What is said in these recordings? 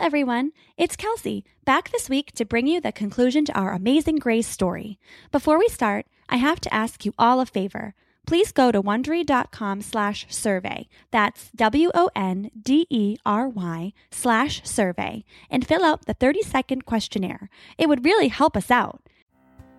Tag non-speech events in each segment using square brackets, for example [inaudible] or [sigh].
everyone. It's Kelsey, back this week to bring you the conclusion to our Amazing Grace story. Before we start, I have to ask you all a favor. Please go to wondery.com slash survey. That's W O N D E R Y slash survey and fill out the 30 second questionnaire. It would really help us out.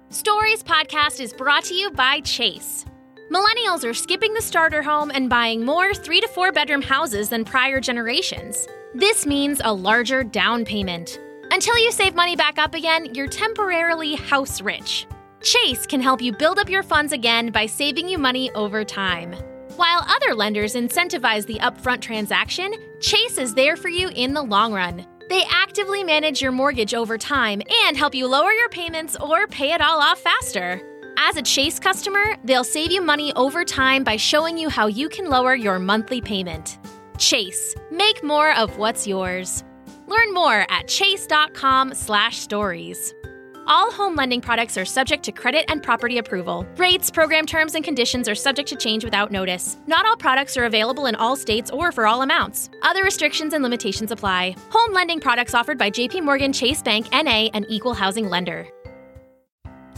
Stories Podcast is brought to you by Chase. Millennials are skipping the starter home and buying more three to four bedroom houses than prior generations. This means a larger down payment. Until you save money back up again, you're temporarily house rich. Chase can help you build up your funds again by saving you money over time. While other lenders incentivize the upfront transaction, Chase is there for you in the long run. They actively manage your mortgage over time and help you lower your payments or pay it all off faster. As a Chase customer, they'll save you money over time by showing you how you can lower your monthly payment. Chase, make more of what's yours. Learn more at chase.com/stories. All home lending products are subject to credit and property approval. Rates, program terms, and conditions are subject to change without notice. Not all products are available in all states or for all amounts. Other restrictions and limitations apply. Home lending products offered by JP Morgan Chase Bank NA, an equal housing lender.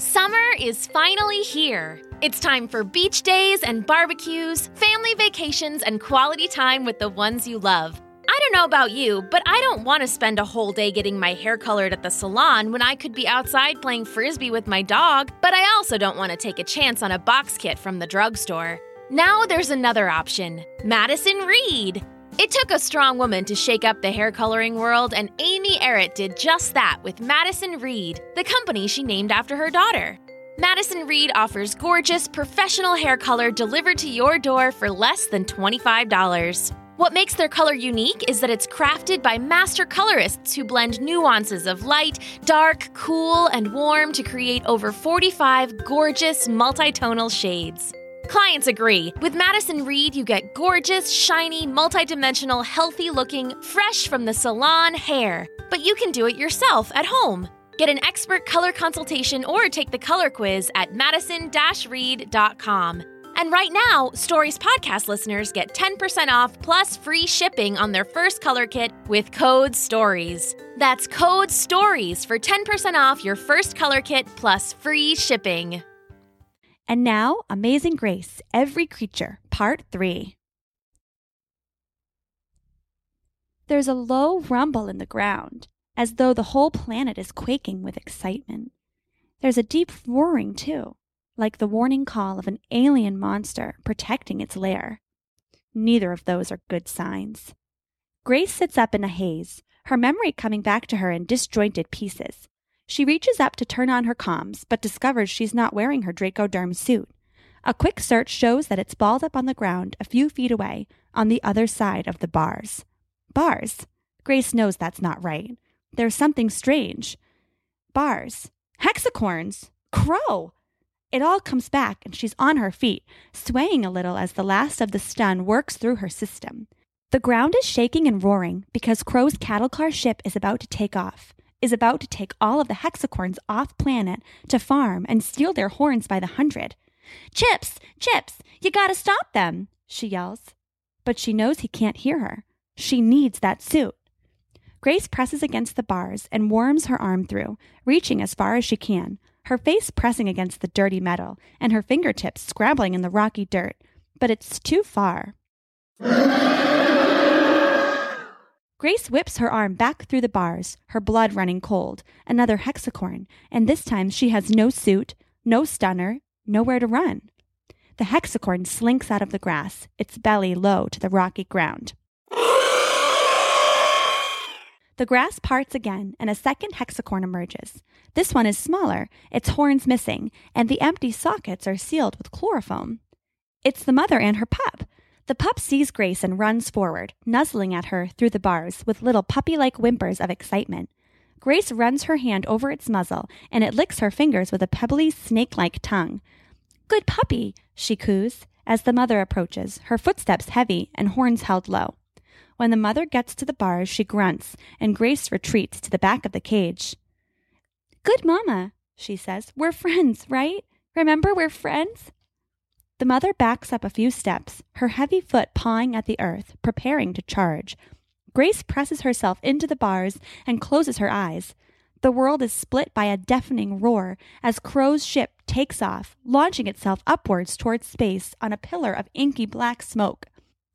Summer is finally here. It's time for beach days and barbecues, family vacations, and quality time with the ones you love. I don't know about you, but I don't want to spend a whole day getting my hair colored at the salon when I could be outside playing frisbee with my dog, but I also don't want to take a chance on a box kit from the drugstore. Now there's another option Madison Reed. It took a strong woman to shake up the hair coloring world, and Amy Errett did just that with Madison Reed, the company she named after her daughter. Madison Reed offers gorgeous, professional hair color delivered to your door for less than $25. What makes their color unique is that it's crafted by master colorists who blend nuances of light, dark, cool, and warm to create over 45 gorgeous multitonal shades. Clients agree. With Madison Reed, you get gorgeous, shiny, multidimensional, healthy looking, fresh from the salon hair. But you can do it yourself at home. Get an expert color consultation or take the color quiz at madison reed.com. And right now, Stories Podcast listeners get 10% off plus free shipping on their first color kit with code STORIES. That's code STORIES for 10% off your first color kit plus free shipping. And now, Amazing Grace, Every Creature, Part 3. There's a low rumble in the ground, as though the whole planet is quaking with excitement. There's a deep roaring, too, like the warning call of an alien monster protecting its lair. Neither of those are good signs. Grace sits up in a haze, her memory coming back to her in disjointed pieces. She reaches up to turn on her comms, but discovers she's not wearing her Dracoderm suit. A quick search shows that it's balled up on the ground a few feet away, on the other side of the bars. Bars? Grace knows that's not right. There's something strange. Bars. Hexacorns. Crow. It all comes back, and she's on her feet, swaying a little as the last of the stun works through her system. The ground is shaking and roaring because Crow's cattle car ship is about to take off is about to take all of the hexacorns off planet to farm and steal their horns by the hundred. Chips, Chips, you gotta stop them, she yells. But she knows he can't hear her. She needs that suit. Grace presses against the bars and worms her arm through, reaching as far as she can, her face pressing against the dirty metal and her fingertips scrabbling in the rocky dirt. But it's too far. Grace whips her arm back through the bars, her blood running cold. Another hexacorn, and this time she has no suit, no stunner, nowhere to run. The hexacorn slinks out of the grass, its belly low to the rocky ground. The grass parts again, and a second hexacorn emerges. This one is smaller, its horns missing, and the empty sockets are sealed with chloroform. It's the mother and her pup. The pup sees Grace and runs forward, nuzzling at her through the bars with little puppy like whimpers of excitement. Grace runs her hand over its muzzle, and it licks her fingers with a pebbly, snake like tongue. Good puppy, she coos, as the mother approaches, her footsteps heavy and horns held low. When the mother gets to the bars, she grunts, and Grace retreats to the back of the cage. Good mamma, she says. We're friends, right? Remember, we're friends? The mother backs up a few steps, her heavy foot pawing at the earth, preparing to charge. Grace presses herself into the bars and closes her eyes. The world is split by a deafening roar as Crow's ship takes off, launching itself upwards towards space on a pillar of inky black smoke.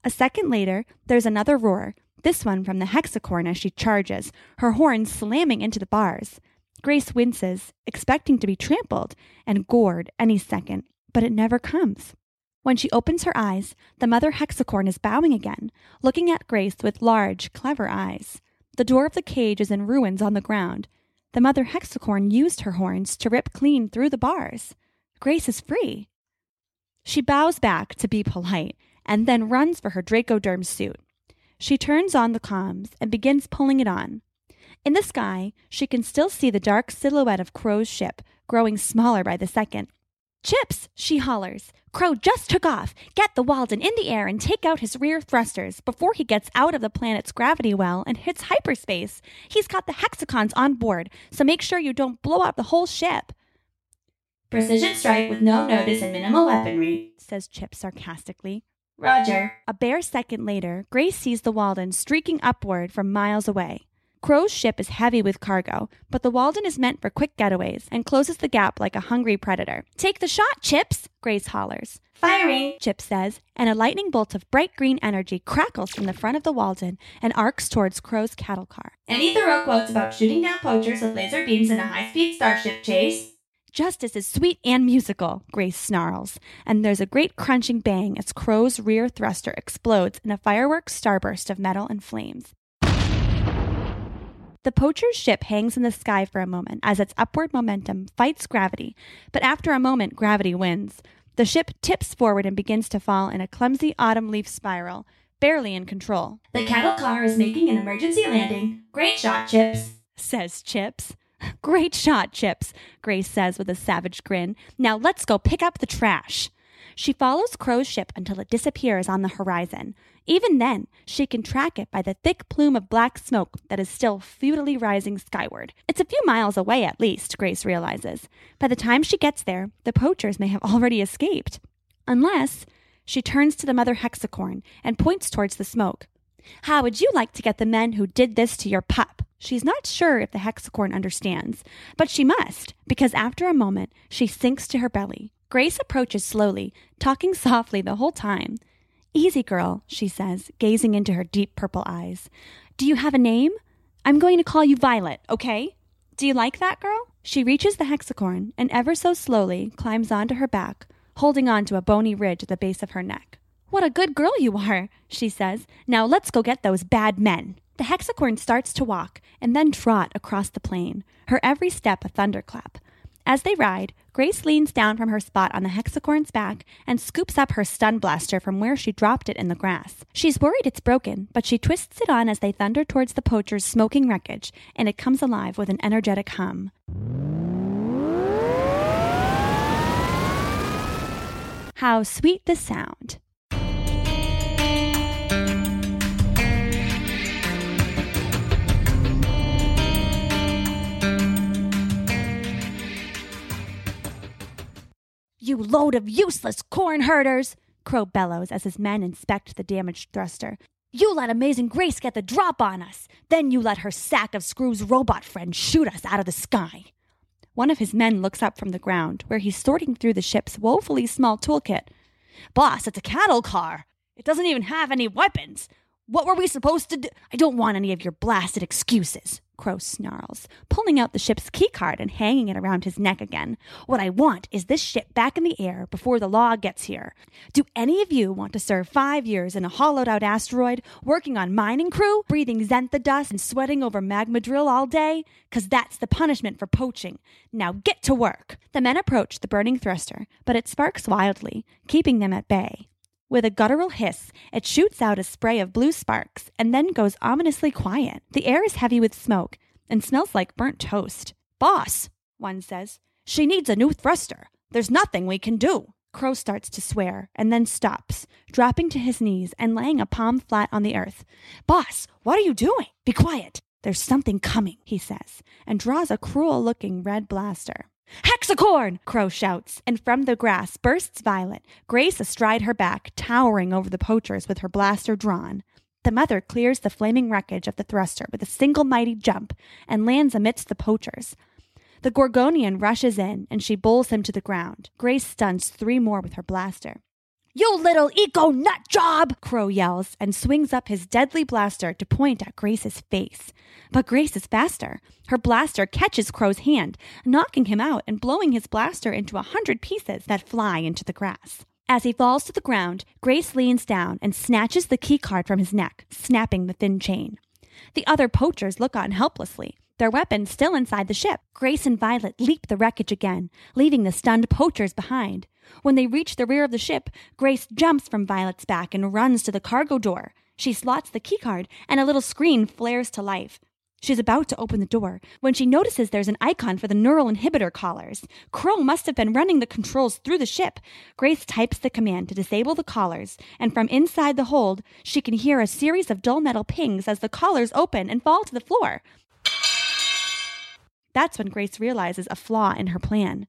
A second later, there's another roar, this one from the hexacorn as she charges, her horns slamming into the bars. Grace winces, expecting to be trampled and gored any second, but it never comes. When she opens her eyes, the mother hexacorn is bowing again, looking at Grace with large, clever eyes. The door of the cage is in ruins on the ground. The mother hexacorn used her horns to rip clean through the bars. Grace is free. She bows back to be polite and then runs for her Dracoderm suit. She turns on the comms and begins pulling it on. In the sky, she can still see the dark silhouette of Crow's ship, growing smaller by the second. Chips, she hollers. Crow just took off. Get the Walden in the air and take out his rear thrusters before he gets out of the planet's gravity well and hits hyperspace. He's got the hexacorns on board, so make sure you don't blow up the whole ship. Precision strike with no notice and minimal weaponry, says Chip sarcastically. Roger. A bare second later, Grace sees the Walden streaking upward from miles away. Crow's ship is heavy with cargo, but the Walden is meant for quick getaways and closes the gap like a hungry predator. Take the shot, Chips! Grace hollers. Firing! Chip says, and a lightning bolt of bright green energy crackles from the front of the Walden and arcs towards Crow's cattle car. Any Thoreau quotes about shooting down poachers with laser beams in a high speed starship chase? Justice is sweet and musical, Grace snarls, and there's a great crunching bang as Crow's rear thruster explodes in a fireworks starburst of metal and flames. The poacher's ship hangs in the sky for a moment as its upward momentum fights gravity, but after a moment, gravity wins. The ship tips forward and begins to fall in a clumsy autumn leaf spiral, barely in control. The cattle car is making an emergency landing. Great shot, Chips, says Chips. [laughs] Great shot, Chips, Grace says with a savage grin. Now let's go pick up the trash. She follows Crow's ship until it disappears on the horizon. Even then, she can track it by the thick plume of black smoke that is still futilely rising skyward. It's a few miles away at least, Grace realizes. By the time she gets there, the poachers may have already escaped. Unless she turns to the mother hexacorn and points towards the smoke. How would you like to get the men who did this to your pup? She's not sure if the hexacorn understands, but she must, because after a moment, she sinks to her belly. Grace approaches slowly, talking softly the whole time. Easy, girl, she says, gazing into her deep purple eyes. Do you have a name? I'm going to call you Violet, okay? Do you like that, girl? She reaches the hexacorn and ever so slowly climbs onto her back, holding on to a bony ridge at the base of her neck. What a good girl you are, she says. Now let's go get those bad men. The hexacorn starts to walk and then trot across the plain, her every step a thunderclap. As they ride, Grace leans down from her spot on the hexacorn's back and scoops up her stun blaster from where she dropped it in the grass. She's worried it's broken, but she twists it on as they thunder towards the poacher's smoking wreckage, and it comes alive with an energetic hum. How sweet the sound! You load of useless corn herders! Crow bellows as his men inspect the damaged thruster. You let Amazing Grace get the drop on us. Then you let her sack of Screw's robot friend shoot us out of the sky. One of his men looks up from the ground, where he's sorting through the ship's woefully small toolkit. Boss, it's a cattle car. It doesn't even have any weapons. What were we supposed to do? I don't want any of your blasted excuses. Crow snarls, pulling out the ship's keycard and hanging it around his neck again. What I want is this ship back in the air before the law gets here. Do any of you want to serve five years in a hollowed out asteroid, working on mining crew, breathing xantha dust and sweating over magma drill all day? Because that's the punishment for poaching. Now get to work. The men approach the burning thruster, but it sparks wildly, keeping them at bay. With a guttural hiss, it shoots out a spray of blue sparks and then goes ominously quiet. The air is heavy with smoke and smells like burnt toast. Boss, one says, she needs a new thruster. There's nothing we can do. Crow starts to swear and then stops, dropping to his knees and laying a palm flat on the earth. Boss, what are you doing? Be quiet. There's something coming, he says, and draws a cruel looking red blaster. Hexacorn! Crow shouts, and from the grass bursts Violet, Grace astride her back, towering over the poachers with her blaster drawn. the mother clears the flaming wreckage of the thruster with a single mighty jump and lands amidst the poachers. The Gorgonian rushes in and she bowls him to the ground. Grace stuns three more with her blaster. You little eco nut job! Crow yells and swings up his deadly blaster to point at Grace's face. But Grace is faster. Her blaster catches Crow's hand, knocking him out and blowing his blaster into a hundred pieces that fly into the grass. As he falls to the ground, Grace leans down and snatches the key card from his neck, snapping the thin chain. The other poachers look on helplessly their weapons still inside the ship. Grace and Violet leap the wreckage again, leaving the stunned poachers behind. When they reach the rear of the ship, Grace jumps from Violet's back and runs to the cargo door. She slots the keycard, and a little screen flares to life. She's about to open the door when she notices there's an icon for the neural inhibitor collars. Crow must have been running the controls through the ship. Grace types the command to disable the collars, and from inside the hold, she can hear a series of dull metal pings as the collars open and fall to the floor. That's when Grace realizes a flaw in her plan.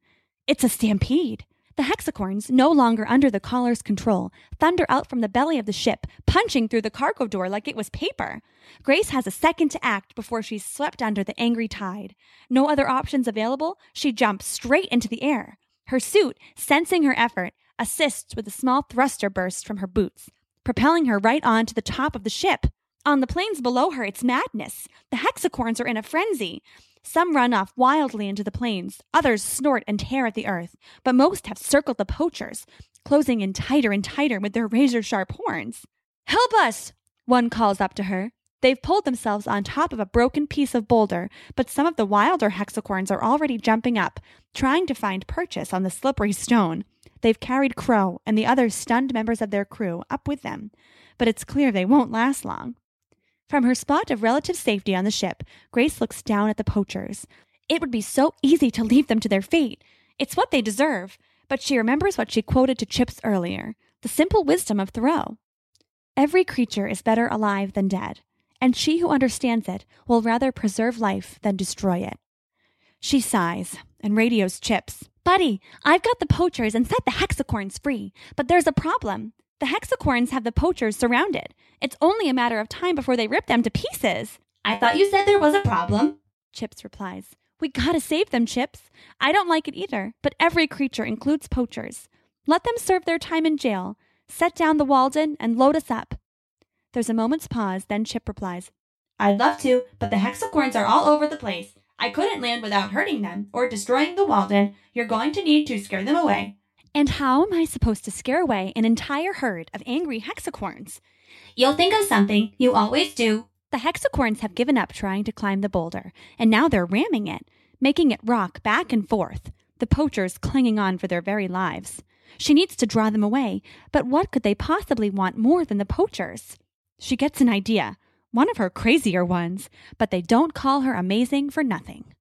It's a stampede. The hexacorns, no longer under the collar's control, thunder out from the belly of the ship, punching through the cargo door like it was paper. Grace has a second to act before she's swept under the angry tide. No other options available, she jumps straight into the air. Her suit, sensing her effort, assists with a small thruster burst from her boots, propelling her right on to the top of the ship. On the plains below her, it's madness. The hexacorns are in a frenzy. Some run off wildly into the plains, others snort and tear at the earth, but most have circled the poachers, closing in tighter and tighter with their razor sharp horns. Help us! One calls up to her. They've pulled themselves on top of a broken piece of boulder, but some of the wilder hexacorns are already jumping up, trying to find purchase on the slippery stone. They've carried Crow and the other stunned members of their crew up with them, but it's clear they won't last long. From her spot of relative safety on the ship, Grace looks down at the poachers. It would be so easy to leave them to their fate. It's what they deserve. But she remembers what she quoted to Chips earlier the simple wisdom of Thoreau. Every creature is better alive than dead, and she who understands it will rather preserve life than destroy it. She sighs and radios Chips. Buddy, I've got the poachers and set the hexacorns free, but there's a problem. The hexacorns have the poachers surrounded. It's only a matter of time before they rip them to pieces. I thought you said there was a problem. Chips replies. We gotta save them, Chips. I don't like it either, but every creature includes poachers. Let them serve their time in jail. Set down the Walden and load us up. There's a moment's pause, then Chip replies. I'd love to, but the hexacorns are all over the place. I couldn't land without hurting them or destroying the Walden. You're going to need to scare them away. And how am I supposed to scare away an entire herd of angry hexacorns? You'll think of something. You always do. The hexacorns have given up trying to climb the boulder, and now they're ramming it, making it rock back and forth, the poachers clinging on for their very lives. She needs to draw them away, but what could they possibly want more than the poachers? She gets an idea, one of her crazier ones, but they don't call her amazing for nothing.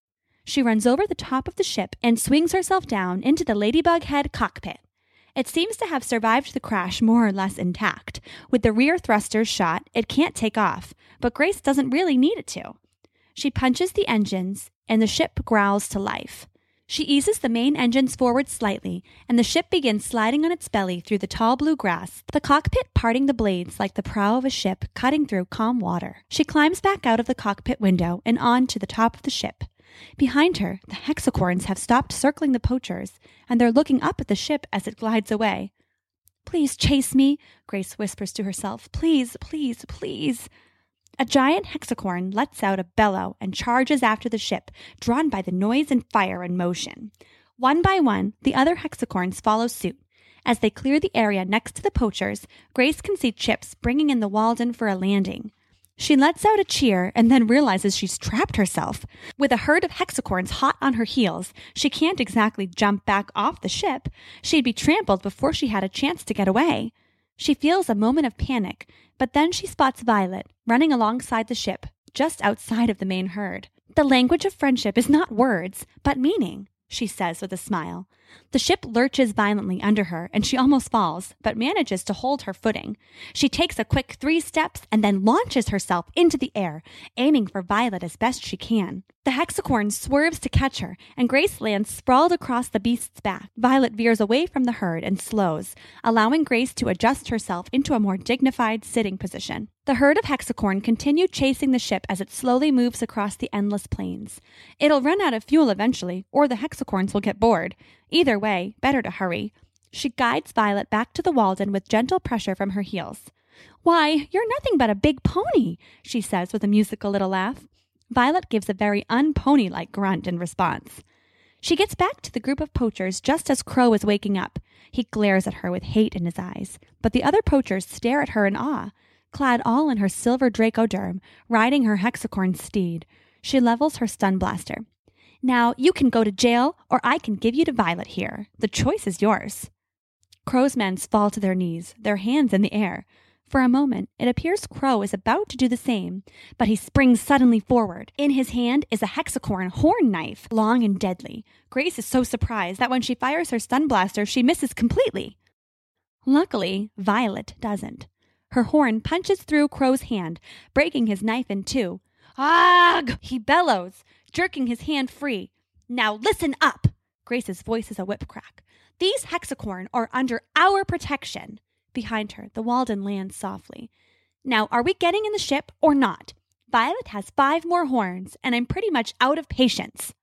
She runs over the top of the ship and swings herself down into the Ladybug Head cockpit. It seems to have survived the crash more or less intact. With the rear thrusters shot, it can't take off, but Grace doesn't really need it to. She punches the engines, and the ship growls to life. She eases the main engines forward slightly, and the ship begins sliding on its belly through the tall blue grass, the cockpit parting the blades like the prow of a ship cutting through calm water. She climbs back out of the cockpit window and on to the top of the ship. Behind her, the hexacorns have stopped circling the poachers, and they're looking up at the ship as it glides away. Please chase me, Grace whispers to herself. Please, please, please. A giant hexacorn lets out a bellow and charges after the ship, drawn by the noise and fire and motion. One by one, the other hexacorns follow suit. As they clear the area next to the poachers, Grace can see Chips bringing in the Walden for a landing. She lets out a cheer and then realizes she's trapped herself. With a herd of hexacorns hot on her heels, she can't exactly jump back off the ship. She'd be trampled before she had a chance to get away. She feels a moment of panic, but then she spots Violet running alongside the ship, just outside of the main herd. The language of friendship is not words, but meaning, she says with a smile. The ship lurches violently under her and she almost falls, but manages to hold her footing. She takes a quick three steps and then launches herself into the air, aiming for Violet as best she can. The hexacorn swerves to catch her, and Grace lands sprawled across the beast's back. Violet veers away from the herd and slows, allowing Grace to adjust herself into a more dignified sitting position. The herd of hexacorn continue chasing the ship as it slowly moves across the endless plains. It'll run out of fuel eventually, or the hexacorns will get bored. Either way, better to hurry. She guides Violet back to the Walden with gentle pressure from her heels. Why, you're nothing but a big pony, she says with a musical little laugh. Violet gives a very unpony like grunt in response. She gets back to the group of poachers just as Crow is waking up. He glares at her with hate in his eyes, but the other poachers stare at her in awe. Clad all in her silver dracoderm, riding her hexacorn steed, she levels her stun blaster. Now, you can go to jail, or I can give you to Violet here. The choice is yours. Crow's men fall to their knees, their hands in the air. For a moment, it appears Crow is about to do the same, but he springs suddenly forward. In his hand is a hexacorn horn knife, long and deadly. Grace is so surprised that when she fires her stun blaster, she misses completely. Luckily, Violet doesn't. Her horn punches through Crow's hand, breaking his knife in two. Ugh! He bellows, jerking his hand free. Now listen up! Grace's voice is a whip crack. These hexacorn are under our protection. Behind her, the Walden lands softly. Now, are we getting in the ship or not? Violet has five more horns, and I'm pretty much out of patience.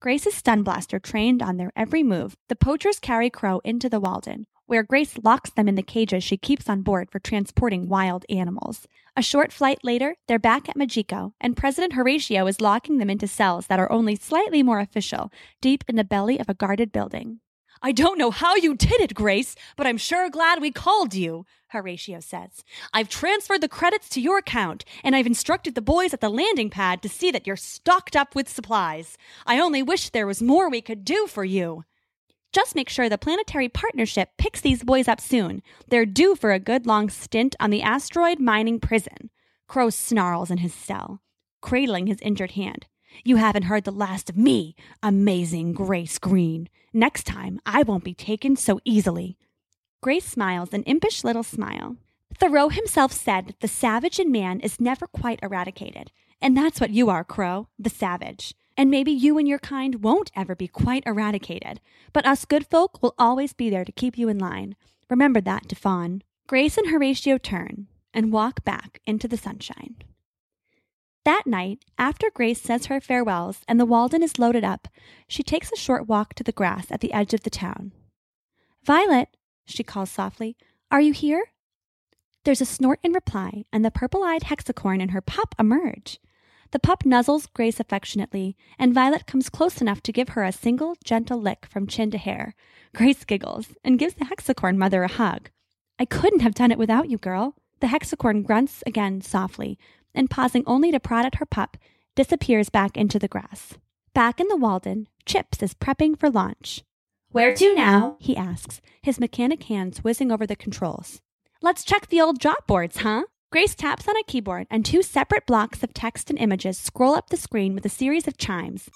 Grace's stun blaster trained on their every move, the poachers carry Crow into the Walden, where Grace locks them in the cages she keeps on board for transporting wild animals. A short flight later, they're back at Majiko, and President Horatio is locking them into cells that are only slightly more official, deep in the belly of a guarded building. I don't know how you did it, Grace, but I'm sure glad we called you, Horatio says. I've transferred the credits to your account, and I've instructed the boys at the landing pad to see that you're stocked up with supplies. I only wish there was more we could do for you. Just make sure the Planetary Partnership picks these boys up soon. They're due for a good long stint on the asteroid mining prison. Crow snarls in his cell, cradling his injured hand. You haven't heard the last of me, amazing Grace Green. Next time, I won't be taken so easily. Grace smiles an impish little smile. Thoreau himself said that the savage in man is never quite eradicated. And that's what you are, Crow, the savage. And maybe you and your kind won't ever be quite eradicated, but us good folk will always be there to keep you in line. Remember that, Fawn. Grace and Horatio turn and walk back into the sunshine. That night, after Grace says her farewells and the Walden is loaded up, she takes a short walk to the grass at the edge of the town. Violet, she calls softly, are you here? There's a snort in reply, and the purple eyed hexacorn and her pup emerge. The pup nuzzles Grace affectionately, and Violet comes close enough to give her a single gentle lick from chin to hair. Grace giggles and gives the hexacorn mother a hug. I couldn't have done it without you, girl. The hexacorn grunts again softly, and pausing only to prod at her pup, disappears back into the grass. Back in the Walden, Chips is prepping for launch. Where to now? he asks, his mechanic hands whizzing over the controls. Let's check the old job boards, huh? Grace taps on a keyboard, and two separate blocks of text and images scroll up the screen with a series of chimes.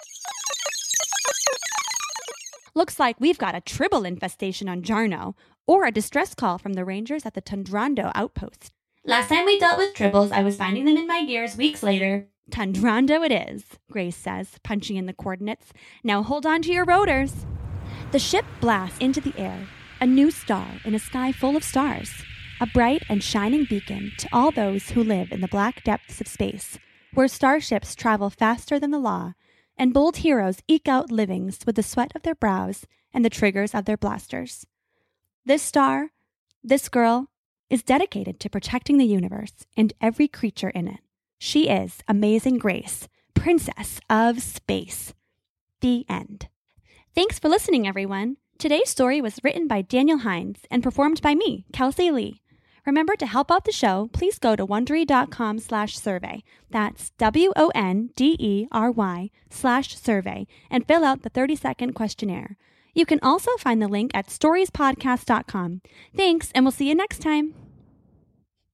Looks like we've got a tribble infestation on Jarno, or a distress call from the rangers at the Tundrando outpost. Last time we dealt with tribbles, I was finding them in my gears weeks later. Tundrando it is, Grace says, punching in the coordinates. Now hold on to your rotors. The ship blasts into the air, a new star in a sky full of stars, a bright and shining beacon to all those who live in the black depths of space, where starships travel faster than the law, and bold heroes eke out livings with the sweat of their brows and the triggers of their blasters. This star, this girl, is dedicated to protecting the universe and every creature in it. She is Amazing Grace, Princess of Space. The end. Thanks for listening, everyone. Today's story was written by Daniel Hines and performed by me, Kelsey Lee. Remember to help out the show, please go to wondery.com slash survey. That's W-O-N-D-E-R-Y slash survey and fill out the 30-second questionnaire. You can also find the link at storiespodcast.com. Thanks, and we'll see you next time.